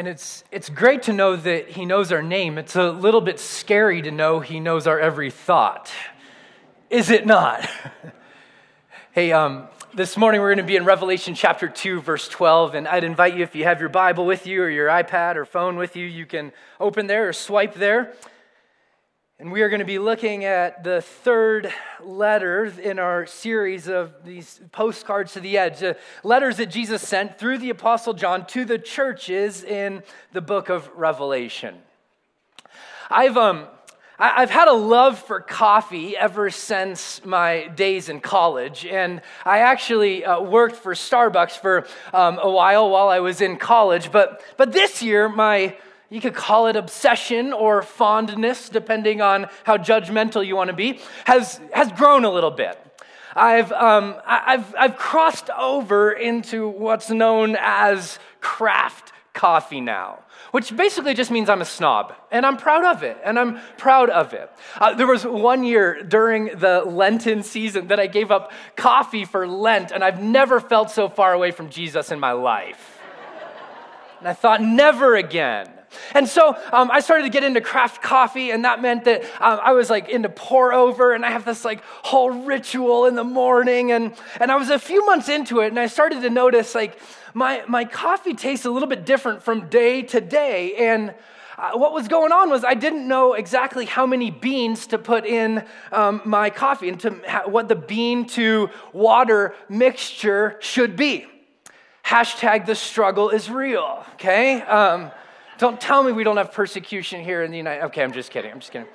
And it's, it's great to know that He knows our name. It's a little bit scary to know He knows our every thought. Is it not? hey, um, this morning we're going to be in Revelation chapter 2, verse 12. And I'd invite you, if you have your Bible with you or your iPad or phone with you, you can open there or swipe there. And we are going to be looking at the third letter in our series of these postcards to the edge, uh, letters that Jesus sent through the Apostle John to the churches in the book of Revelation. I've, um, I, have had a love for coffee ever since my days in college. And I actually uh, worked for Starbucks for um, a while while I was in college. But, but this year, my you could call it obsession or fondness, depending on how judgmental you want to be, has, has grown a little bit. I've, um, I've, I've crossed over into what's known as craft coffee now, which basically just means I'm a snob, and I'm proud of it, and I'm proud of it. Uh, there was one year during the Lenten season that I gave up coffee for Lent, and I've never felt so far away from Jesus in my life. and I thought, never again. And so um, I started to get into craft coffee, and that meant that um, I was like into pour over, and I have this like whole ritual in the morning. And, and I was a few months into it, and I started to notice like my, my coffee tastes a little bit different from day to day. And uh, what was going on was I didn't know exactly how many beans to put in um, my coffee and to ha- what the bean to water mixture should be. Hashtag the struggle is real, okay? Um, don't tell me we don't have persecution here in the United Okay, I'm just kidding. I'm just kidding.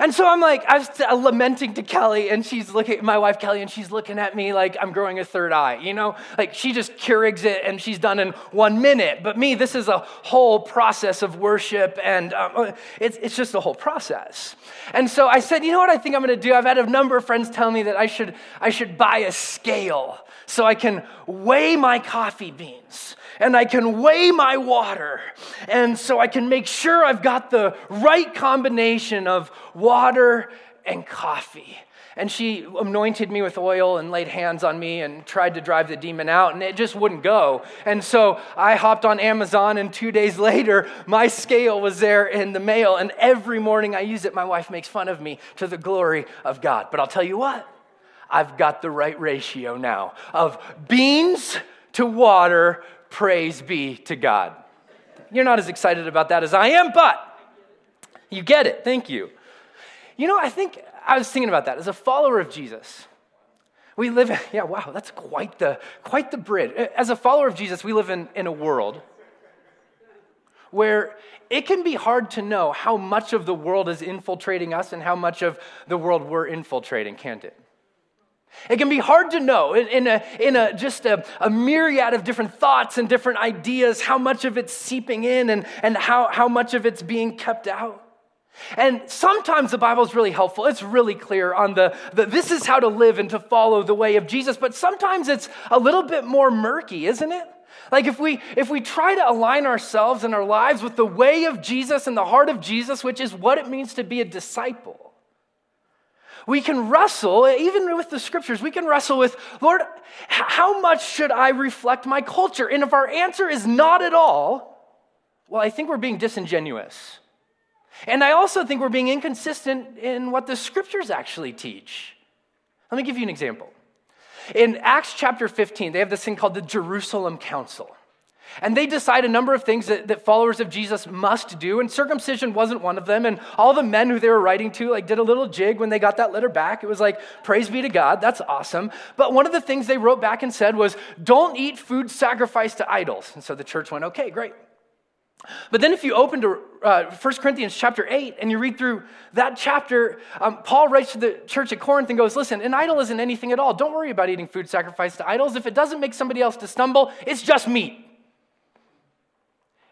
And so I'm like, I was lamenting to Kelly, and she's looking, at my wife Kelly, and she's looking at me like I'm growing a third eye, you know? Like she just Keurigs it and she's done in one minute. But me, this is a whole process of worship, and um, it's, it's just a whole process. And so I said, you know what I think I'm gonna do? I've had a number of friends tell me that I should, I should buy a scale so I can weigh my coffee beans and I can weigh my water. And so I can make sure I've got the right combination of water and coffee. And she anointed me with oil and laid hands on me and tried to drive the demon out, and it just wouldn't go. And so I hopped on Amazon, and two days later, my scale was there in the mail. And every morning I use it. My wife makes fun of me to the glory of God. But I'll tell you what, I've got the right ratio now of beans to water. Praise be to God. You're not as excited about that as I am, but you get it. Thank you. You know, I think I was thinking about that. As a follower of Jesus, we live, yeah, wow, that's quite the, quite the bridge. As a follower of Jesus, we live in, in a world where it can be hard to know how much of the world is infiltrating us and how much of the world we're infiltrating, can't it? It can be hard to know in, a, in a, just a, a, myriad of different thoughts and different ideas how much of it's seeping in and, and how, how much of it's being kept out. And sometimes the Bible is really helpful. It's really clear on the, the this is how to live and to follow the way of Jesus, but sometimes it's a little bit more murky, isn't it? Like if we if we try to align ourselves and our lives with the way of Jesus and the heart of Jesus, which is what it means to be a disciple, we can wrestle, even with the scriptures, we can wrestle with, Lord, how much should I reflect my culture? And if our answer is not at all, well, I think we're being disingenuous. And I also think we're being inconsistent in what the scriptures actually teach. Let me give you an example. In Acts chapter 15, they have this thing called the Jerusalem Council. And they decide a number of things that, that, followers of Jesus must do, and circumcision wasn't one of them. And all the men who they were writing to like did a little jig when they got that letter back. It was like, praise be to God, that's awesome. But one of the things they wrote back and said was, don't eat food sacrificed to idols. And so the church went, okay, great. But then if you open to uh, 1 Corinthians chapter 8 and you read through that chapter, um, Paul writes to the church at Corinth and goes, listen, an idol isn't anything at all. Don't worry about eating food sacrificed to idols. If it doesn't make somebody else to stumble, it's just meat.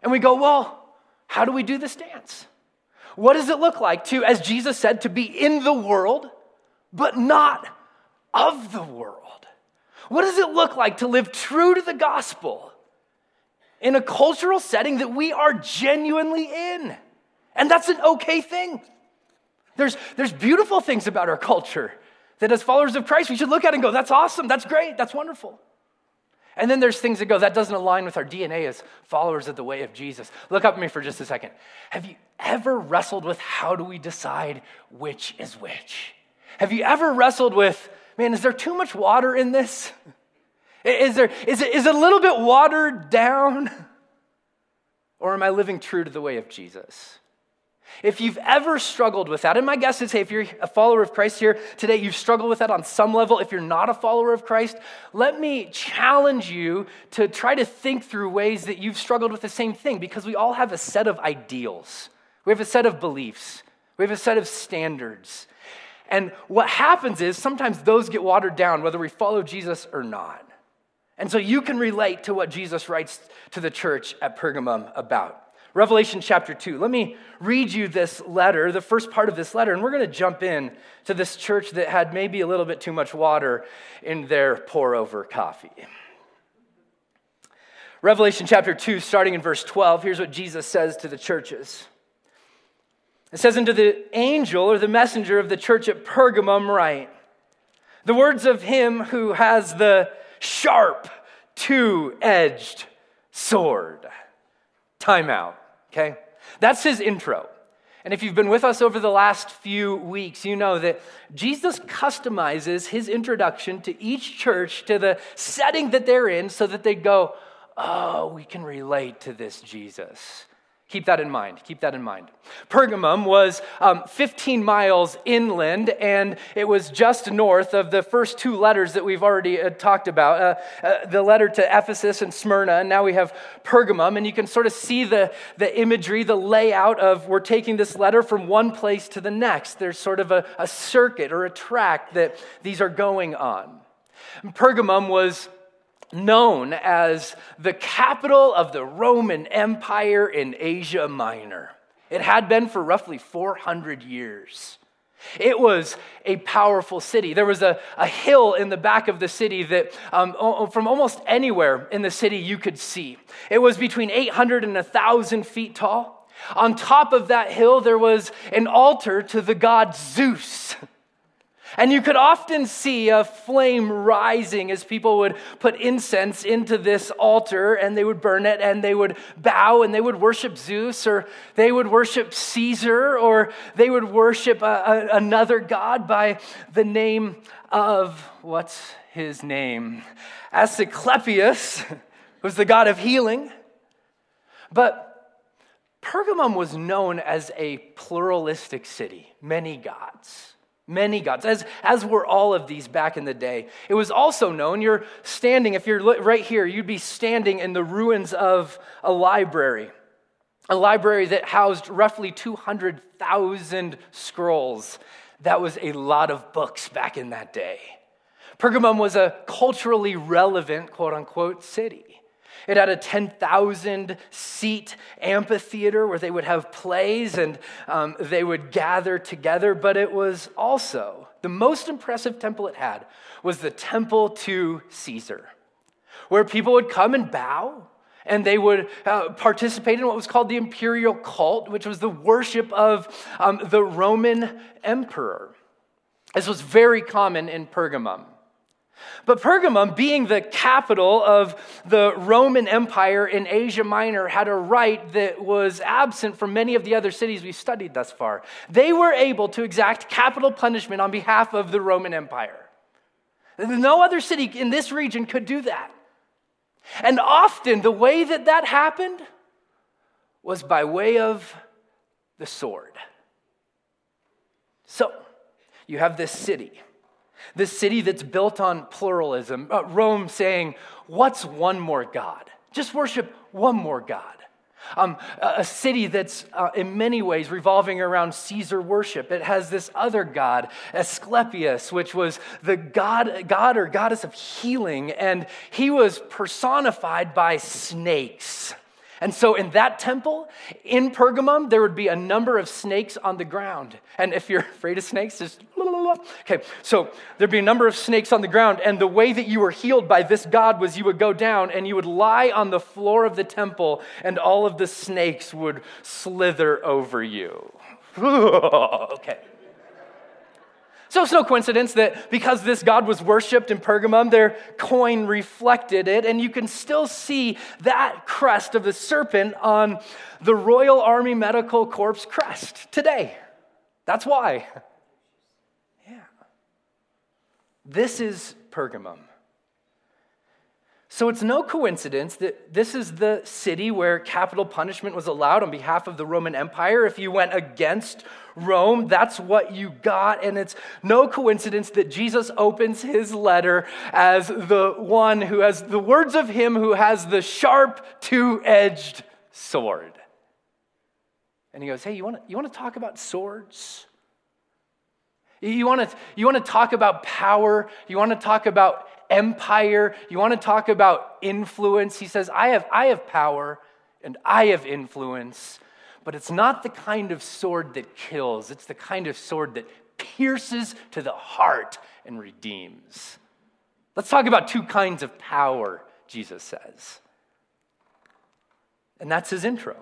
And we go, well, how do we do this dance? What does it look like to, as Jesus said, to be in the world, but not of the world? What does it look like to live true to the gospel in a cultural setting that we are genuinely in? And that's an okay thing. There's, there's beautiful things about our culture that, as followers of Christ, we should look at and go, that's awesome, that's great, that's wonderful. And then there's things that go, that doesn't align with our DNA as followers of the way of Jesus. Look up at me for just a second. Have you ever wrestled with how do we decide which is which? Have you ever wrestled with, man, is there too much water in this? Is, there, is, it, is it a little bit watered down? Or am I living true to the way of Jesus? If you've ever struggled with that, and my guess is, hey, if you're a follower of Christ here today, you've struggled with that on some level. If you're not a follower of Christ, let me challenge you to try to think through ways that you've struggled with the same thing because we all have a set of ideals, we have a set of beliefs, we have a set of standards. And what happens is sometimes those get watered down, whether we follow Jesus or not. And so you can relate to what Jesus writes to the church at Pergamum about. Revelation chapter 2. Let me read you this letter, the first part of this letter, and we're going to jump in to this church that had maybe a little bit too much water in their pour over coffee. Revelation chapter 2, starting in verse 12, here's what Jesus says to the churches. It says, Unto the angel or the messenger of the church at Pergamum, write, The words of him who has the sharp, two edged sword. Time out okay? That's his intro. And if you've been with us over the last few weeks, you know that Jesus customizes his introduction to each church to the setting that they're in so that they go, oh, we can relate to this Jesus. Keep that in mind. Keep that in mind. Pergamum was um, 15 miles inland, and it was just north of the first two letters that we've already uh, talked about uh, uh, the letter to Ephesus and Smyrna, and now we have Pergamum. And you can sort of see the, the imagery, the layout of we're taking this letter from one place to the next. There's sort of a, a circuit or a track that these are going on. Pergamum was known as the capital of the Roman Empire in Asia Minor. It had been for roughly 400 years. It was a powerful city. There was a, a hill in the back of the city that um, from almost anywhere in the city you could see. It was between 800 and 1,000 feet tall. On top of that hill, there was an altar to the god Zeus. And you could often see a flame rising as people would put incense into this altar and they would burn it and they would bow and they would worship Zeus or they would worship Caesar or they would worship a, a, another god by the name of what's his name? Asclepius, was the god of healing. But Pergamum was known as a pluralistic city, many gods. Many gods, as, as were all of these back in the day. It was also known, you're standing, if you're right here, you'd be standing in the ruins of a library, a library that housed roughly 200,000 scrolls. That was a lot of books back in that day. Pergamum was a culturally relevant, quote unquote, city. It had a 10,000 seat amphitheater where they would have plays and um, they would gather together. But it was also the most impressive temple it had was the temple to Caesar, where people would come and bow and they would uh, participate in what was called the imperial cult, which was the worship of um, the Roman emperor. This was very common in Pergamum. But Pergamum, being the capital of the Roman Empire in Asia Minor, had a right that was absent from many of the other cities we've studied thus far. They were able to exact capital punishment on behalf of the Roman Empire. No other city in this region could do that. And often, the way that that happened was by way of the sword. So, you have this city this city that's built on pluralism. Uh, Rome saying, What's one more God? Just worship one more God. Um, a city that's uh, in many ways revolving around Caesar worship. It has this other god, Asclepius, which was the god, god or goddess of healing, and he was personified by snakes. And so, in that temple in Pergamum, there would be a number of snakes on the ground. And if you're afraid of snakes, just okay. So there'd be a number of snakes on the ground, and the way that you were healed by this God was you would go down and you would lie on the floor of the temple, and all of the snakes would slither over you. okay. So it's no coincidence that because this god was worshipped in Pergamum, their coin reflected it, and you can still see that crest of the serpent on the Royal Army Medical Corps crest today. That's why. Yeah. This is Pergamum. So it's no coincidence that this is the city where capital punishment was allowed on behalf of the Roman Empire. If you went against Rome, that's what you got. And it's no coincidence that Jesus opens his letter as the one who has the words of him who has the sharp, two edged sword. And he goes, Hey, you want to you want to talk about swords? You want to you want to talk about power? You want to talk about empire, you want to talk about influence. He says, I have, I have power and I have influence, but it's not the kind of sword that kills, it's the kind of sword that pierces to the heart and redeems. Let's talk about two kinds of power, Jesus says. And that's his intro.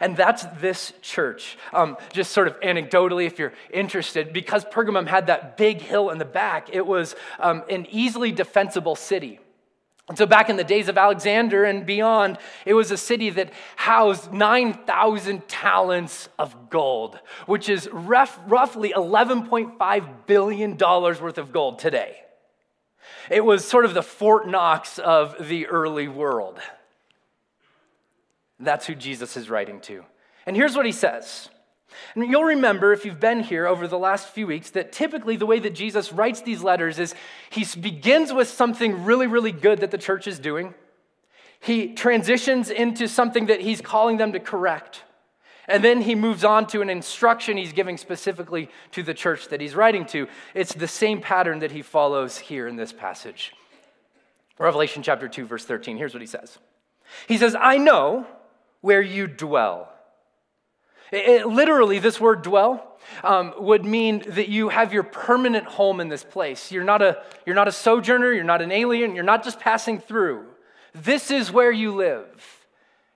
And that's this church. Um, just sort of anecdotally, if you're interested, because Pergamum had that big hill in the back, it was um, an easily defensible city. And so, back in the days of Alexander and beyond, it was a city that housed 9,000 talents of gold, which is roughly $11.5 billion worth of gold today. It was sort of the Fort Knox of the early world. That's who Jesus is writing to. And here's what he says. And you'll remember, if you've been here over the last few weeks, that typically the way that Jesus writes these letters is he begins with something really, really good that the church is doing. He transitions into something that he's calling them to correct. And then he moves on to an instruction he's giving specifically to the church that he's writing to. It's the same pattern that he follows here in this passage. Revelation chapter 2, verse 13. Here's what he says He says, I know where you dwell. It, it, literally, this word dwell um, would mean that you have your permanent home in this place. You're not, a, you're not a sojourner, you're not an alien, you're not just passing through. This is where you live.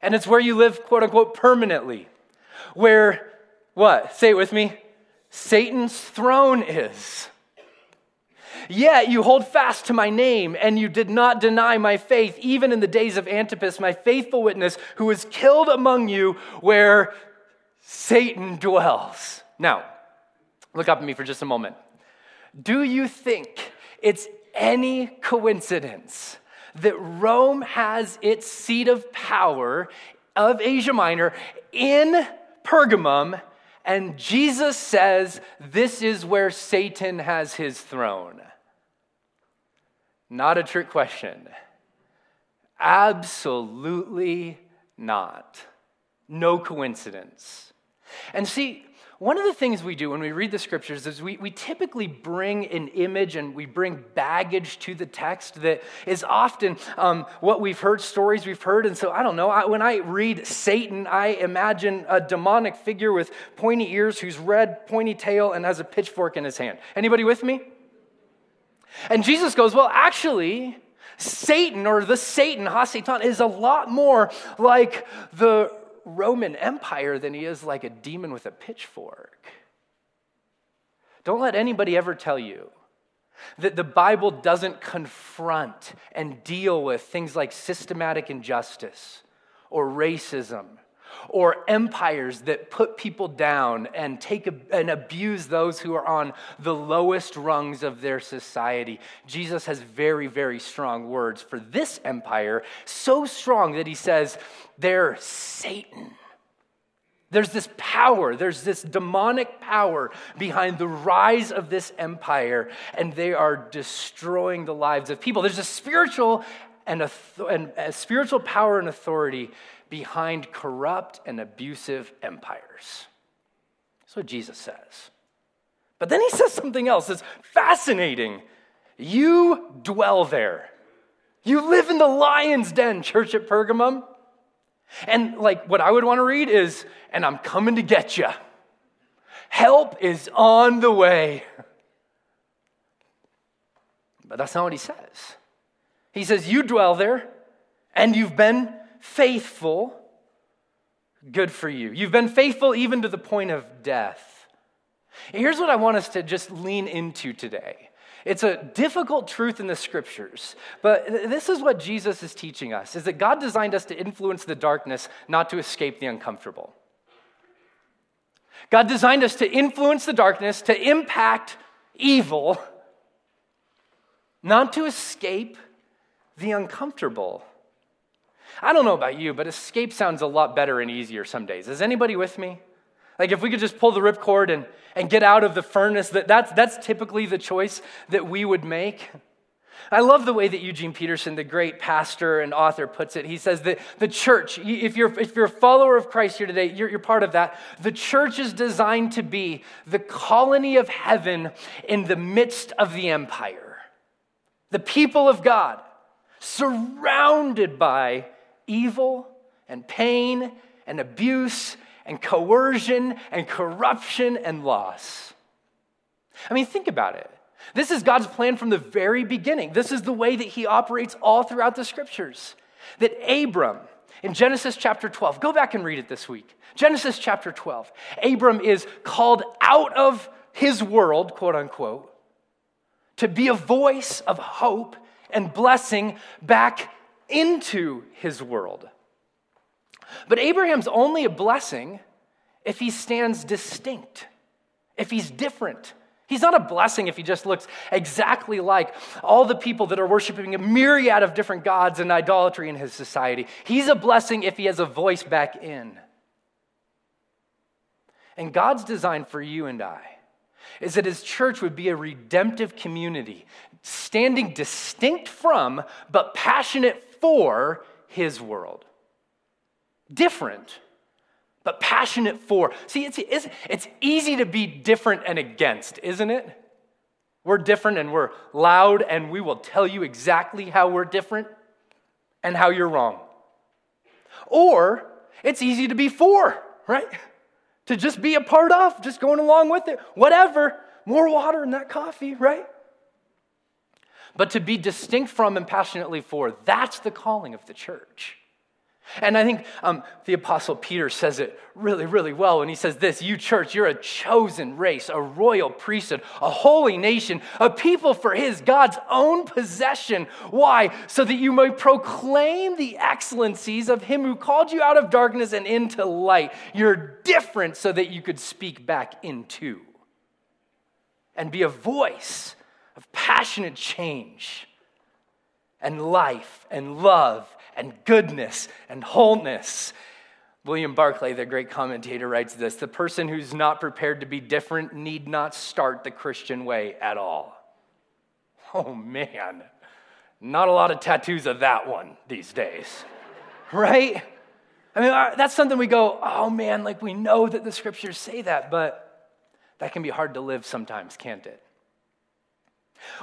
And it's where you live, quote unquote, permanently. Where, what? Say it with me. Satan's throne is. Yet you hold fast to my name, and you did not deny my faith, even in the days of Antipas, my faithful witness, who was killed among you where Satan dwells. Now, look up at me for just a moment. Do you think it's any coincidence that Rome has its seat of power of Asia Minor in Pergamum? And Jesus says, This is where Satan has his throne. Not a trick question. Absolutely not. No coincidence. And see, one of the things we do when we read the scriptures is we, we typically bring an image and we bring baggage to the text that is often um, what we've heard, stories we've heard. And so I don't know, I, when I read Satan, I imagine a demonic figure with pointy ears who's red, pointy tail, and has a pitchfork in his hand. Anybody with me? And Jesus goes, Well, actually, Satan or the Satan, Ha Satan, is a lot more like the Roman Empire than he is like a demon with a pitchfork. Don't let anybody ever tell you that the Bible doesn't confront and deal with things like systematic injustice or racism or empires that put people down and take and abuse those who are on the lowest rungs of their society. Jesus has very, very strong words for this empire, so strong that he says, they're Satan. There's this power, there's this demonic power behind the rise of this empire, and they are destroying the lives of people. There's a spiritual and a, and a spiritual power and authority behind corrupt and abusive empires. That's what Jesus says. But then he says something else that's fascinating. You dwell there. You live in the lion's den, church at Pergamum. And like what I would want to read is, and I'm coming to get you. Help is on the way. But that's not what he says. He says, You dwell there, and you've been faithful, good for you. You've been faithful even to the point of death. Here's what I want us to just lean into today. It's a difficult truth in the scriptures, but this is what Jesus is teaching us is that God designed us to influence the darkness, not to escape the uncomfortable. God designed us to influence the darkness, to impact evil, not to escape the uncomfortable. I don't know about you, but escape sounds a lot better and easier some days. Is anybody with me? Like if we could just pull the ripcord and, and get out of the furnace, that, that's, that's typically the choice that we would make. I love the way that Eugene Peterson, the great pastor and author, puts it. He says that the church, if you're, if you're a follower of Christ here today, you're, you're part of that. The church is designed to be the colony of heaven in the midst of the empire. The people of God, surrounded by evil and pain and abuse and coercion and corruption and loss. I mean, think about it. This is God's plan from the very beginning. This is the way that He operates all throughout the scriptures. That Abram, in Genesis chapter 12, go back and read it this week. Genesis chapter 12. Abram is called out of his world, quote unquote, to be a voice of hope and blessing back into his world. But Abraham's only a blessing if he stands distinct, if he's different. He's not a blessing if he just looks exactly like all the people that are worshiping a myriad of different gods and idolatry in his society. He's a blessing if he has a voice back in. And God's design for you and I is that his church would be a redemptive community, standing distinct from, but passionate for his world. Different, but passionate for. See, it's, it's, it's easy to be different and against, isn't it? We're different and we're loud, and we will tell you exactly how we're different and how you're wrong. Or it's easy to be for, right? To just be a part of, just going along with it. Whatever, more water in that coffee, right? But to be distinct from and passionately for, that's the calling of the church. And I think um, the Apostle Peter says it really, really well when he says this You, church, you're a chosen race, a royal priesthood, a holy nation, a people for his, God's own possession. Why? So that you may proclaim the excellencies of him who called you out of darkness and into light. You're different so that you could speak back into and be a voice of passionate change and life and love and goodness and wholeness. William Barclay, the great commentator, writes this The person who's not prepared to be different need not start the Christian way at all. Oh man, not a lot of tattoos of that one these days, right? I mean, uh, that's something we go, oh man, like we know that the scriptures say that, but that can be hard to live sometimes, can't it?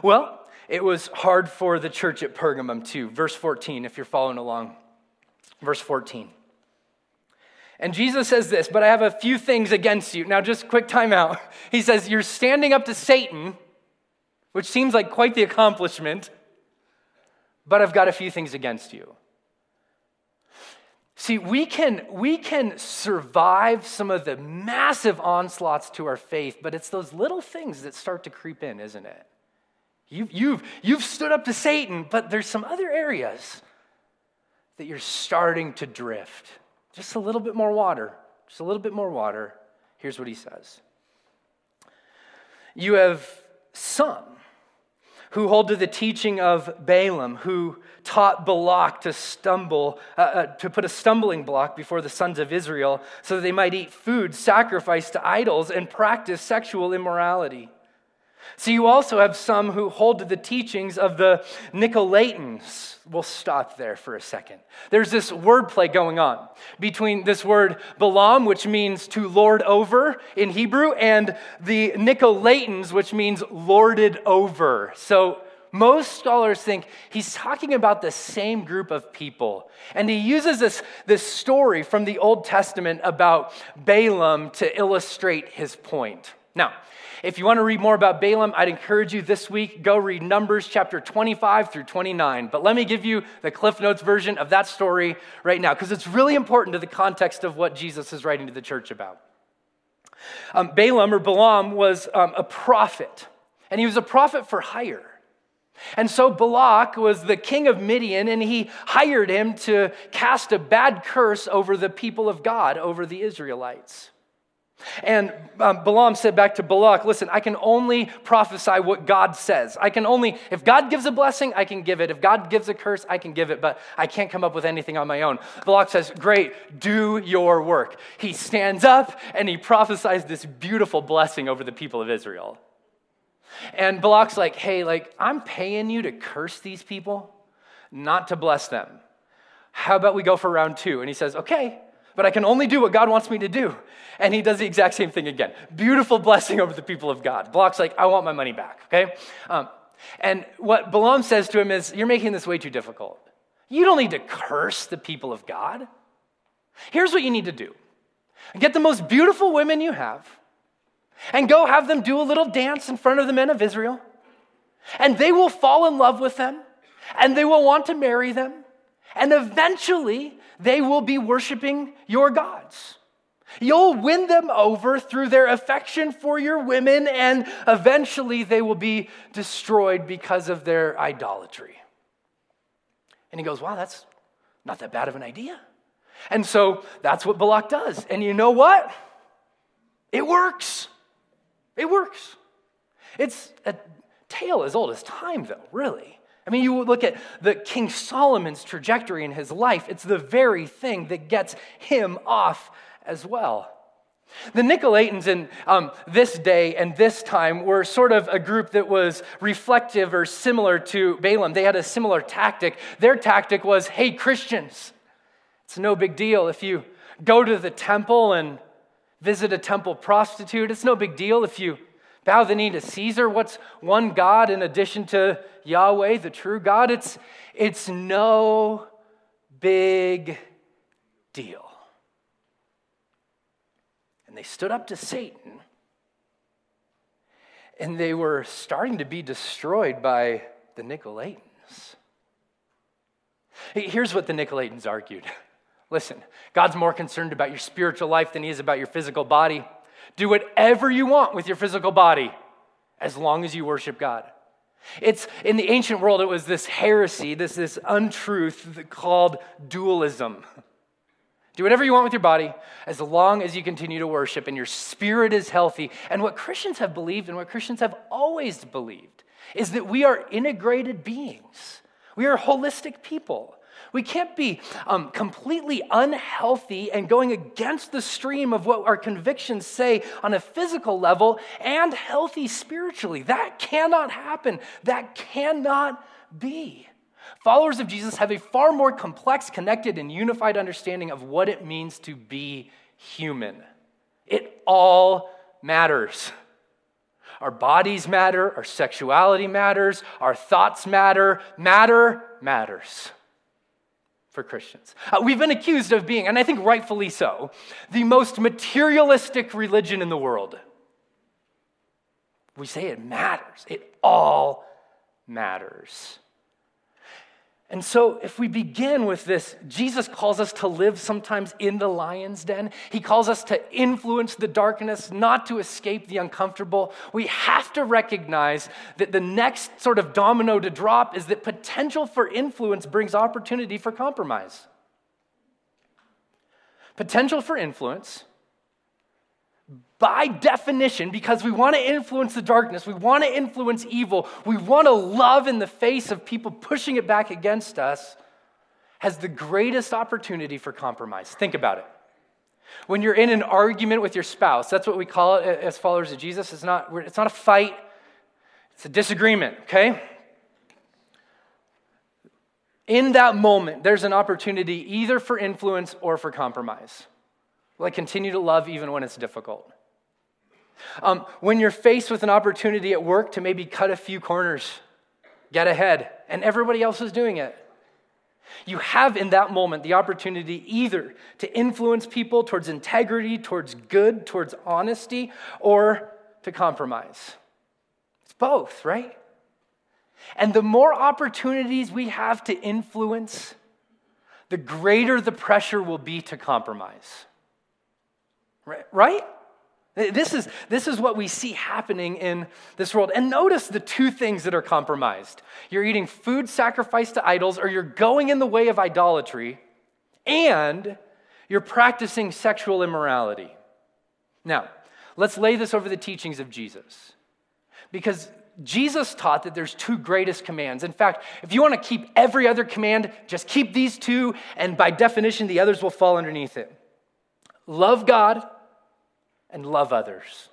Well, it was hard for the church at Pergamum too. Verse 14, if you're following along. Verse 14. And Jesus says this, but I have a few things against you. Now, just quick timeout. He says, You're standing up to Satan, which seems like quite the accomplishment, but I've got a few things against you. See, we can, we can survive some of the massive onslaughts to our faith, but it's those little things that start to creep in, isn't it? You've, you've, you've stood up to Satan, but there's some other areas that you're starting to drift. Just a little bit more water. Just a little bit more water. Here's what he says You have some who hold to the teaching of Balaam, who taught Balak to stumble, uh, uh, to put a stumbling block before the sons of Israel so that they might eat food sacrificed to idols and practice sexual immorality. So you also have some who hold to the teachings of the Nicolaitans. We'll stop there for a second. There's this wordplay going on between this word Balaam, which means to lord over in Hebrew, and the Nicolaitans, which means lorded over. So most scholars think he's talking about the same group of people. And he uses this, this story from the Old Testament about Balaam to illustrate his point. Now, if you want to read more about Balaam, I'd encourage you this week, go read Numbers chapter 25 through 29. But let me give you the Cliff Notes version of that story right now, because it's really important to the context of what Jesus is writing to the church about. Um, Balaam or Balaam was um, a prophet, and he was a prophet for hire. And so Balak was the king of Midian, and he hired him to cast a bad curse over the people of God, over the Israelites. And um, Balaam said back to Balak, Listen, I can only prophesy what God says. I can only, if God gives a blessing, I can give it. If God gives a curse, I can give it, but I can't come up with anything on my own. Balak says, Great, do your work. He stands up and he prophesies this beautiful blessing over the people of Israel. And Balak's like, Hey, like, I'm paying you to curse these people, not to bless them. How about we go for round two? And he says, Okay but I can only do what God wants me to do. And he does the exact same thing again. Beautiful blessing over the people of God. Balak's like, I want my money back, okay? Um, and what Balaam says to him is, You're making this way too difficult. You don't need to curse the people of God. Here's what you need to do get the most beautiful women you have and go have them do a little dance in front of the men of Israel. And they will fall in love with them and they will want to marry them. And eventually, they will be worshiping your gods. You'll win them over through their affection for your women, and eventually they will be destroyed because of their idolatry. And he goes, Wow, that's not that bad of an idea. And so that's what Balak does. And you know what? It works. It works. It's a tale as old as time, though, really. I mean, you look at the King Solomon's trajectory in his life, it's the very thing that gets him off as well. The Nicolaitans in um, this day and this time were sort of a group that was reflective or similar to Balaam. They had a similar tactic. Their tactic was hey, Christians, it's no big deal if you go to the temple and visit a temple prostitute. It's no big deal if you bow the knee to Caesar. What's one God in addition to Yahweh, the true God? It's, it's no big deal. And they stood up to Satan, and they were starting to be destroyed by the Nicolaitans. Here's what the Nicolaitans argued. Listen, God's more concerned about your spiritual life than he is about your physical body. Do whatever you want with your physical body as long as you worship God. It's in the ancient world, it was this heresy, this, this untruth called dualism. Do whatever you want with your body as long as you continue to worship and your spirit is healthy. And what Christians have believed and what Christians have always believed is that we are integrated beings, we are holistic people. We can't be um, completely unhealthy and going against the stream of what our convictions say on a physical level and healthy spiritually. That cannot happen. That cannot be. Followers of Jesus have a far more complex, connected, and unified understanding of what it means to be human. It all matters. Our bodies matter, our sexuality matters, our thoughts matter. Matter matters for Christians. Uh, we've been accused of being, and I think rightfully so, the most materialistic religion in the world. We say it matters, it all matters. And so, if we begin with this, Jesus calls us to live sometimes in the lion's den. He calls us to influence the darkness, not to escape the uncomfortable. We have to recognize that the next sort of domino to drop is that potential for influence brings opportunity for compromise. Potential for influence by definition, because we want to influence the darkness, we want to influence evil, we want to love in the face of people pushing it back against us, has the greatest opportunity for compromise. Think about it. When you're in an argument with your spouse, that's what we call it as followers of Jesus. It's not, it's not a fight, it's a disagreement, okay? In that moment, there's an opportunity either for influence or for compromise. Will continue to love even when it's difficult? Um, when you're faced with an opportunity at work to maybe cut a few corners, get ahead, and everybody else is doing it, you have in that moment the opportunity either to influence people towards integrity, towards good, towards honesty, or to compromise. It's both, right? And the more opportunities we have to influence, the greater the pressure will be to compromise. Right? This is, this is what we see happening in this world. And notice the two things that are compromised you're eating food sacrificed to idols, or you're going in the way of idolatry, and you're practicing sexual immorality. Now, let's lay this over the teachings of Jesus. Because Jesus taught that there's two greatest commands. In fact, if you want to keep every other command, just keep these two, and by definition, the others will fall underneath it. Love God and love others.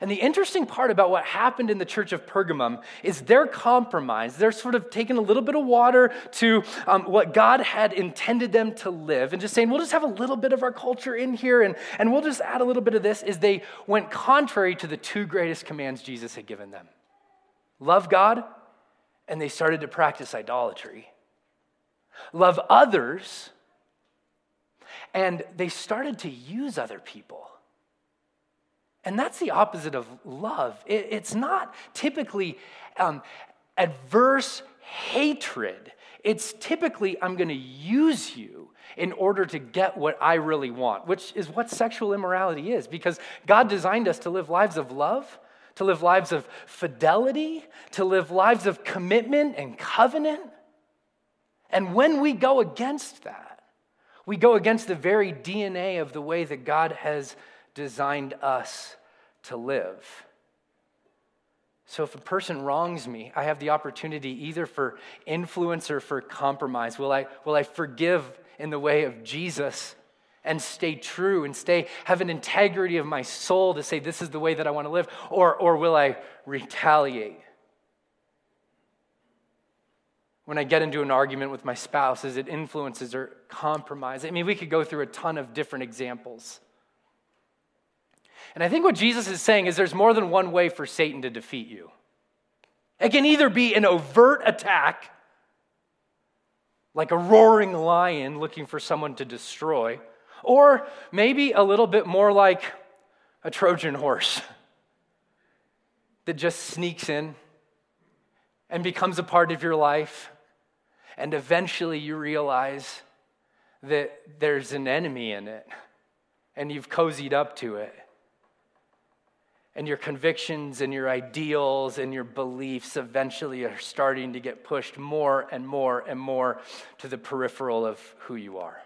And the interesting part about what happened in the church of Pergamum is their compromise. They're sort of taking a little bit of water to um, what God had intended them to live and just saying, we'll just have a little bit of our culture in here and, and we'll just add a little bit of this. Is they went contrary to the two greatest commands Jesus had given them love God, and they started to practice idolatry. Love others, and they started to use other people. And that's the opposite of love. It, it's not typically um, adverse hatred. It's typically, I'm going to use you in order to get what I really want, which is what sexual immorality is, because God designed us to live lives of love, to live lives of fidelity, to live lives of commitment and covenant. And when we go against that, we go against the very DNA of the way that God has designed us to live. So if a person wrongs me, I have the opportunity either for influence or for compromise. Will I, will I forgive in the way of Jesus and stay true and stay have an integrity of my soul to say this is the way that I want to live or or will I retaliate? When I get into an argument with my spouse, is it influences or compromise? I mean, we could go through a ton of different examples. And I think what Jesus is saying is there's more than one way for Satan to defeat you. It can either be an overt attack, like a roaring lion looking for someone to destroy, or maybe a little bit more like a Trojan horse that just sneaks in and becomes a part of your life. And eventually you realize that there's an enemy in it and you've cozied up to it and your convictions and your ideals and your beliefs eventually are starting to get pushed more and more and more to the peripheral of who you are.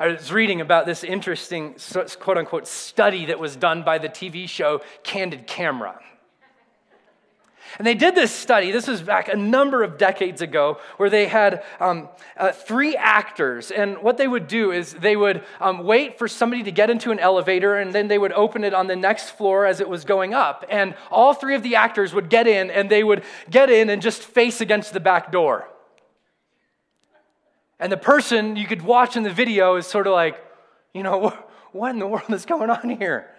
I was reading about this interesting quote unquote study that was done by the TV show Candid Camera. And they did this study, this was back a number of decades ago, where they had um, uh, three actors. And what they would do is they would um, wait for somebody to get into an elevator, and then they would open it on the next floor as it was going up. And all three of the actors would get in, and they would get in and just face against the back door. And the person you could watch in the video is sort of like, you know, what in the world is going on here?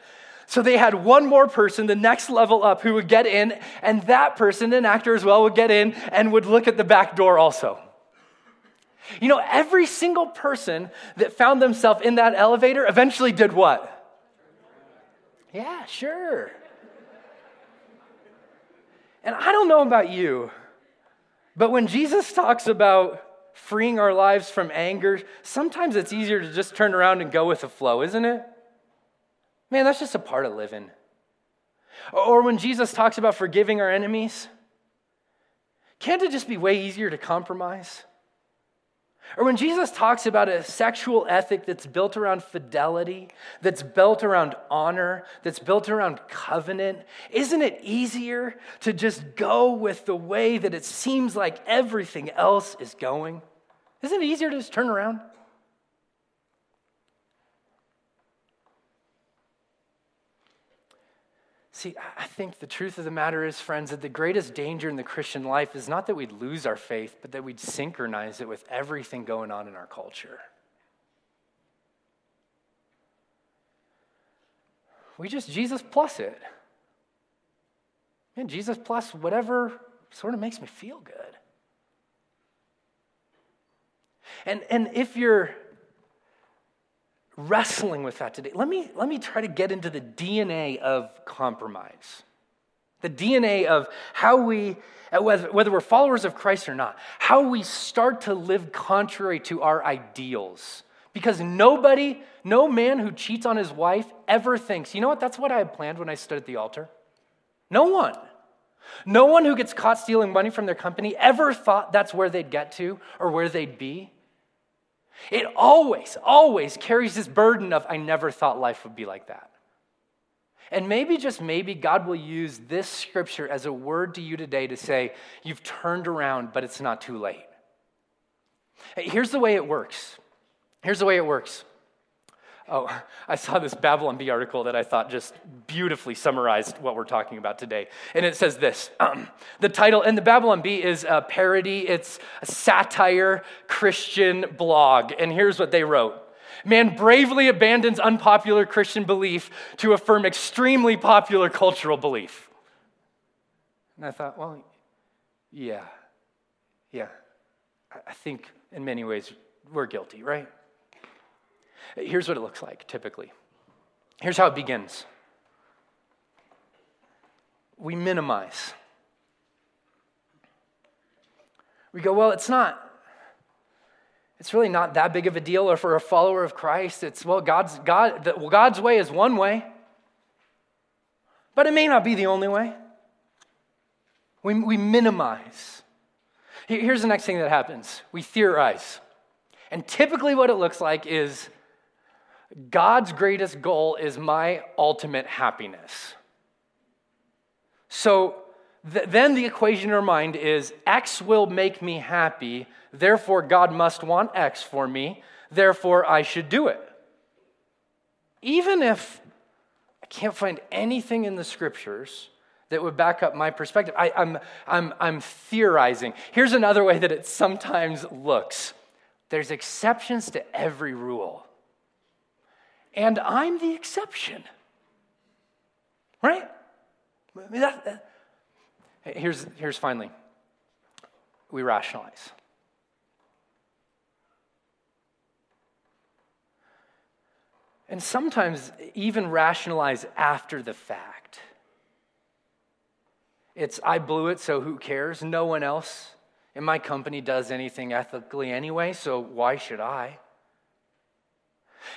So they had one more person, the next level up, who would get in, and that person, an actor as well, would get in and would look at the back door also. You know, every single person that found themselves in that elevator eventually did what? Yeah, sure. And I don't know about you, but when Jesus talks about freeing our lives from anger, sometimes it's easier to just turn around and go with the flow, isn't it? Man, that's just a part of living. Or when Jesus talks about forgiving our enemies, can't it just be way easier to compromise? Or when Jesus talks about a sexual ethic that's built around fidelity, that's built around honor, that's built around covenant, isn't it easier to just go with the way that it seems like everything else is going? Isn't it easier to just turn around? See, I think the truth of the matter is, friends, that the greatest danger in the Christian life is not that we'd lose our faith, but that we'd synchronize it with everything going on in our culture. We just Jesus plus it. Man, Jesus plus whatever sort of makes me feel good. And, and if you're wrestling with that today, let me, let me try to get into the DNA of compromise. The DNA of how we, uh, whether, whether we're followers of Christ or not, how we start to live contrary to our ideals Because nobody, no man who cheats on his wife ever thinks, you know what, that's what I had planned when I stood at the altar. No one. No one who gets caught stealing money from their company ever thought that's where they'd get to or where they'd be. It always, always carries this burden of, I never thought life would be like that. And maybe, just maybe, God will use this scripture as a word to you today to say, You've turned around, but it's not too late. Here's the way it works. Here's the way it works. Oh, I saw this Babylon Bee article that I thought just beautifully summarized what we're talking about today. And it says this The title, and the Babylon Bee is a parody, it's a satire Christian blog. And here's what they wrote Man bravely abandons unpopular Christian belief to affirm extremely popular cultural belief. And I thought, well, yeah, yeah. I think in many ways we're guilty, right? Here's what it looks like typically. Here's how it begins we minimize. We go, well, it's not. It's really not that big of a deal, or for a follower of Christ, it's, well, God's, God, well, God's way is one way, but it may not be the only way. We, we minimize. Here's the next thing that happens we theorize. And typically, what it looks like is God's greatest goal is my ultimate happiness. So th- then the equation in our mind is X will make me happy, therefore God must want X for me, therefore I should do it. Even if I can't find anything in the scriptures that would back up my perspective, I, I'm, I'm, I'm theorizing. Here's another way that it sometimes looks there's exceptions to every rule and I'm the exception. Right? That, that. Here's, here's finally we rationalize. And sometimes even rationalize after the fact. It's, I blew it, so who cares? No one else in my company does anything ethically anyway, so why should I?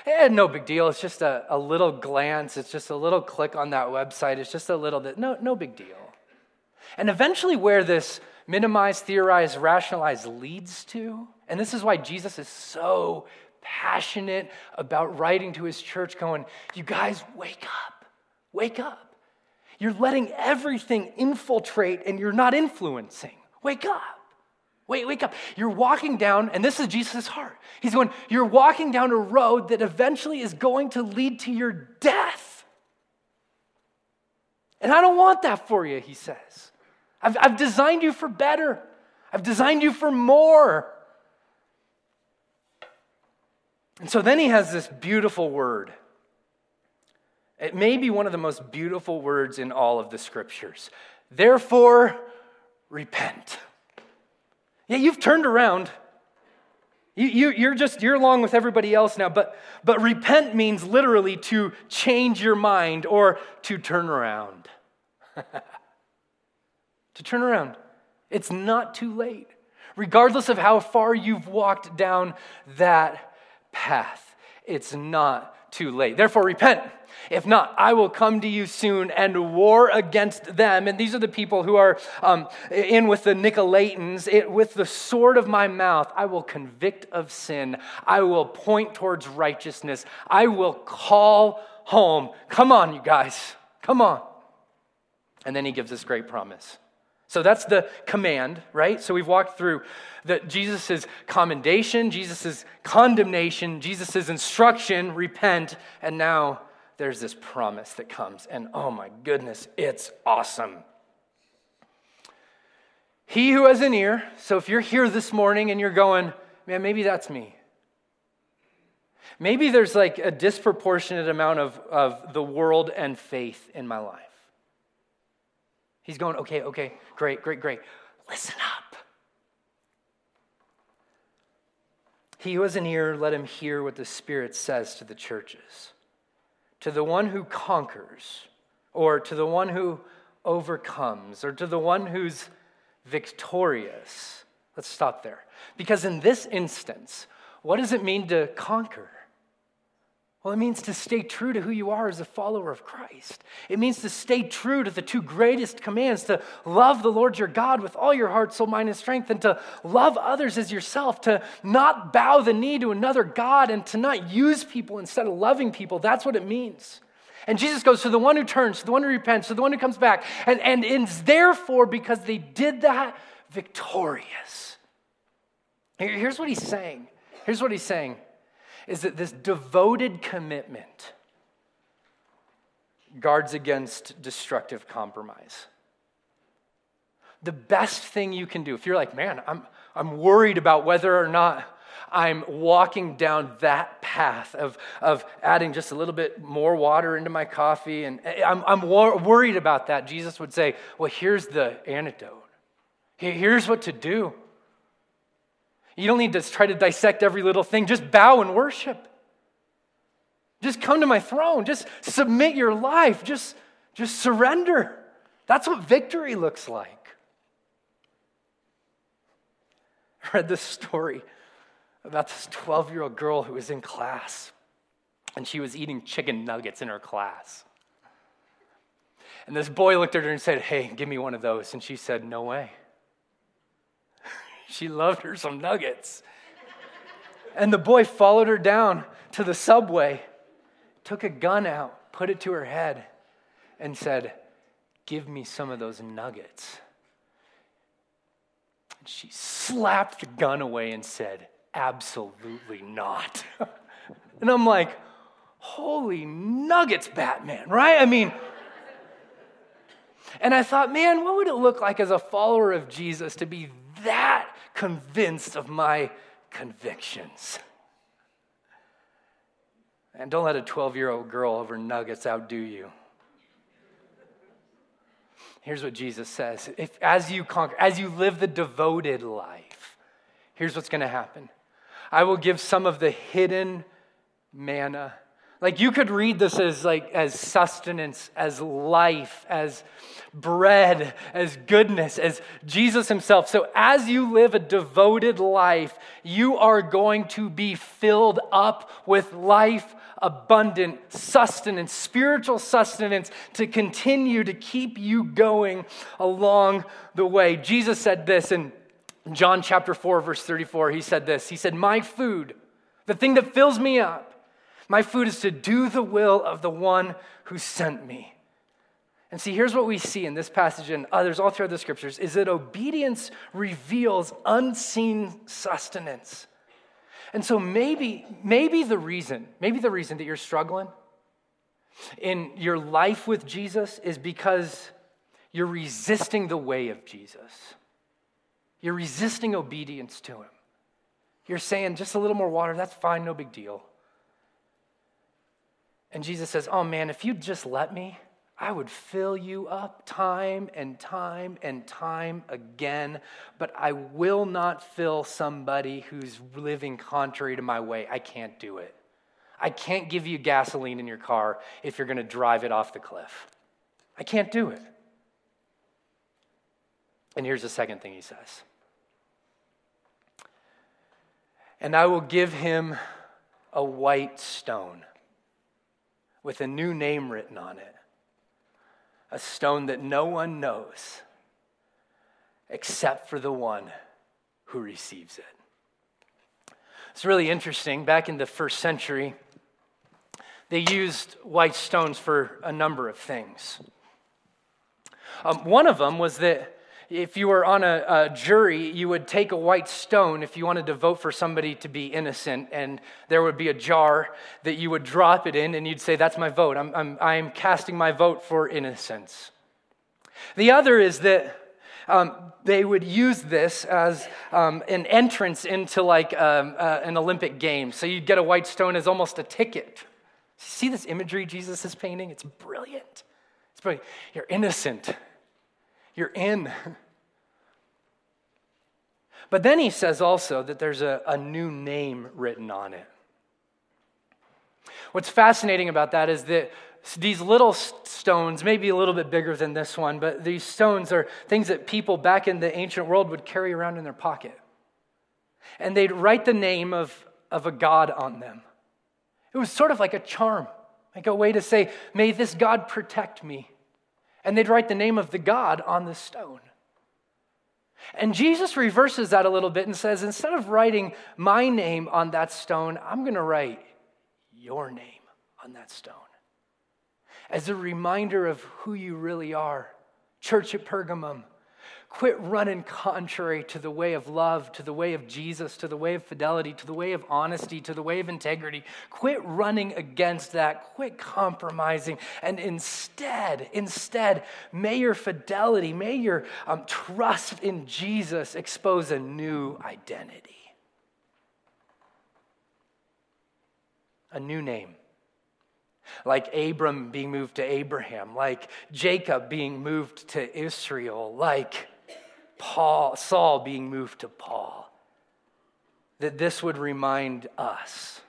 Eh, no big deal. It's just a, a little glance. It's just a little click on that website. It's just a little bit. No, no big deal. And eventually, where this minimize, theorize, rationalize leads to, and this is why Jesus is so passionate about writing to his church, going, You guys, wake up. Wake up. You're letting everything infiltrate and you're not influencing. Wake up. Wait, wake up. You're walking down, and this is Jesus' heart. He's going, You're walking down a road that eventually is going to lead to your death. And I don't want that for you, he says. I've, I've designed you for better, I've designed you for more. And so then he has this beautiful word. It may be one of the most beautiful words in all of the scriptures. Therefore, repent. Yeah, you've turned around. You, you, you're just, you're along with everybody else now, but, but repent means literally to change your mind or to turn around. to turn around. It's not too late, regardless of how far you've walked down that path. It's not too late. Therefore, repent. If not, I will come to you soon and war against them. And these are the people who are um, in with the Nicolaitans. It, with the sword of my mouth, I will convict of sin. I will point towards righteousness. I will call home. Come on, you guys. Come on. And then he gives this great promise. So that's the command, right? So we've walked through that Jesus' commendation, Jesus' condemnation, Jesus' instruction, repent, and now there's this promise that comes. And oh my goodness, it's awesome. He who has an ear, so if you're here this morning and you're going, man, maybe that's me. Maybe there's like a disproportionate amount of, of the world and faith in my life. He's going, okay, okay, great, great, great. Listen up. He who has an ear, let him hear what the Spirit says to the churches. To the one who conquers, or to the one who overcomes, or to the one who's victorious. Let's stop there. Because in this instance, what does it mean to conquer? Well, it means to stay true to who you are as a follower of Christ. It means to stay true to the two greatest commands to love the Lord your God with all your heart, soul, mind, and strength, and to love others as yourself, to not bow the knee to another God, and to not use people instead of loving people. That's what it means. And Jesus goes to the one who turns, to the one who repents, to the one who comes back, and, and is therefore, because they did that, victorious. Here's what he's saying. Here's what he's saying is that this devoted commitment guards against destructive compromise. The best thing you can do, if you're like, man, I'm, I'm worried about whether or not I'm walking down that path of, of adding just a little bit more water into my coffee, and eh, eh, I'm, I'm wor- worried about that, Jesus would say, well, here's the antidote. Here's what to do. You don't need to try to dissect every little thing. Just bow and worship. Just come to my throne. Just submit your life. Just, just surrender. That's what victory looks like. I read this story about this 12 year old girl who was in class and she was eating chicken nuggets in her class. And this boy looked at her and said, Hey, give me one of those. And she said, No way. She loved her some nuggets. And the boy followed her down to the subway, took a gun out, put it to her head, and said, Give me some of those nuggets. And she slapped the gun away and said, Absolutely not. and I'm like, Holy nuggets, Batman, right? I mean, and I thought, man, what would it look like as a follower of Jesus to be that convinced of my convictions. And don't let a 12 year old girl over nuggets outdo you. Here's what Jesus says if, as you conquer, as you live the devoted life, here's what's going to happen I will give some of the hidden manna like you could read this as like as sustenance, as life, as bread, as goodness, as Jesus himself. So as you live a devoted life, you are going to be filled up with life abundant sustenance, spiritual sustenance to continue to keep you going along the way. Jesus said this in John chapter 4 verse 34. He said this. He said, "My food, the thing that fills me up, my food is to do the will of the one who sent me. And see, here's what we see in this passage and others all throughout the scriptures is that obedience reveals unseen sustenance. And so maybe, maybe the reason, maybe the reason that you're struggling in your life with Jesus is because you're resisting the way of Jesus. You're resisting obedience to him. You're saying just a little more water, that's fine, no big deal. And Jesus says, Oh man, if you'd just let me, I would fill you up time and time and time again, but I will not fill somebody who's living contrary to my way. I can't do it. I can't give you gasoline in your car if you're going to drive it off the cliff. I can't do it. And here's the second thing he says And I will give him a white stone with a new name written on it, a stone that no one knows except for the one who receives it. It's really interesting. Back in the first century, they used white stones for a number of things. Um, one of them was that if you were on a, a, jury, you would take a white stone if you wanted to vote for somebody to be innocent, and there would be a jar that you would drop it in, and you'd say, That's my vote. I'm, I'm, I'm casting my vote for innocence. The other is that um, they would use this as um, an entrance into like um, uh, an Olympic game. So you'd get a white stone as almost a ticket. See this imagery Jesus is painting? It's brilliant. It's brilliant. You're innocent. You're in. But then he says also that there's a, a new name written on it. What's fascinating about that is that these little stones, maybe a little bit bigger than this one, but these stones are things that people back in the ancient world would carry around in their pocket. And they'd write the name of, of a god on them. It was sort of like a charm, like a way to say, May this God protect me. And they'd write the name of the God on the stone. And Jesus reverses that a little bit and says, Instead of writing my name on that stone, I'm going to write your name on that stone as a reminder of who you really are. Church at Pergamum, quit running contrary to the way of love, to the way of Jesus, to the way of fidelity, to the way of honesty, to the way of integrity. Quit running against that. Quit compromising. And instead, instead, may your fidelity, may your um, trust in Jesus expose a new identity. A new name like Abram being moved to Abraham, like Jacob being moved to Israel, like Paul, Saul being moved to Paul. That this would remind us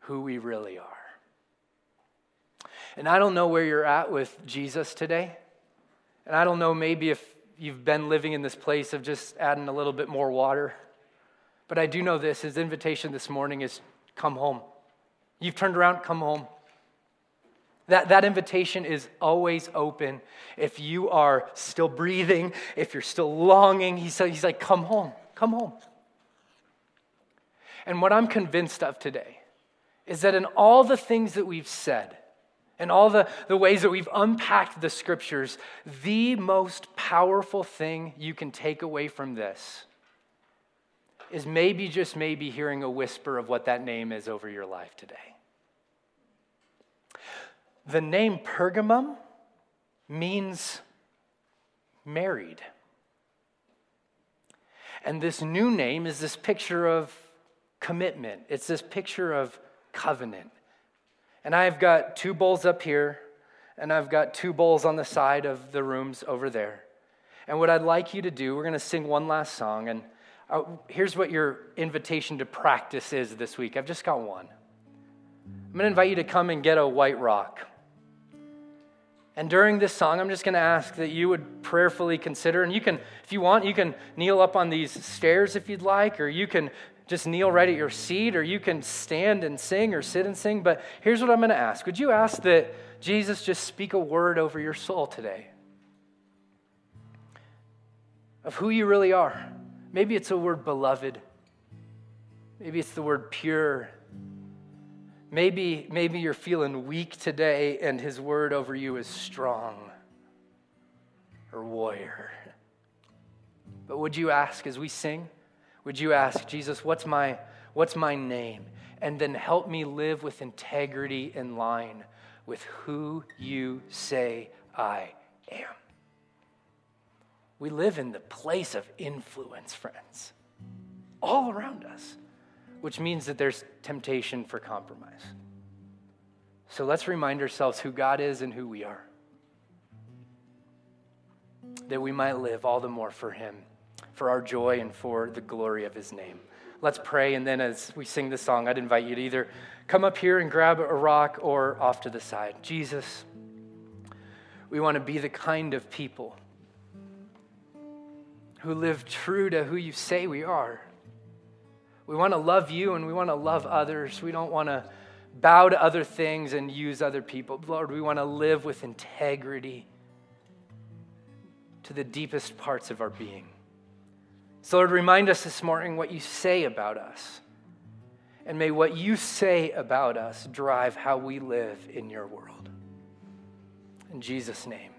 who we really are. And I don't know where you're at with Jesus today. And I don't know maybe if you've been living in this place of just adding a little bit more water. But I do know this his invitation this morning is come home. You've turned around, come home. That, that invitation is always open. If you are still breathing, if you're still longing, he's, he's like, come home, come home. And what I'm convinced of today is that in all the things that we've said, and all the, the ways that we've unpacked the scriptures, the most powerful thing you can take away from this is maybe, just maybe, hearing a whisper of what that name is over your life today. The name Pergamum means married. And this new name is this picture of commitment, it's this picture of covenant. And I've got two bowls up here, and I've got two bowls on the side of the rooms over there. And what I'd like you to do, we're going to sing one last song. And uh, here's what your invitation to practice is this week. I've just got one. I'm going to invite you to come and get a white rock. And during this song, I'm just going to ask that you would prayerfully consider, and you can, if you want, you can kneel up on these stairs if you'd like, or you can just kneel right at your seat, or you can stand and sing or sit and sing. But here's what I'm going to ask Would you ask that Jesus just speak a word over your soul today of who you really are? Maybe it's a word beloved, maybe it's the word pure Maybe, maybe you're feeling weak today and his word over you is strong or warrior. But would you ask as we sing? Would you ask, Jesus, what's my, what's my name? And then help me live with integrity in line with who you say I am. We live in the place of influence, friends, all around us which means that there's temptation for compromise. So let's remind ourselves who God is and who we are, that we might live all the more for Him, for our joy and for the glory of His name. Let's pray, and then as we sing the song, I'd invite you to either come up here and grab a rock or off to the side. Jesus, we want to be the kind of people who live true to who you say we are. We want to love you and we want to love others. We don't want to bow to other things and use other people. Lord, we want to live with integrity to the deepest parts of our being. So, Lord, remind us this morning what you say about us. And may what you say about us drive how we live in your world. In Jesus' name.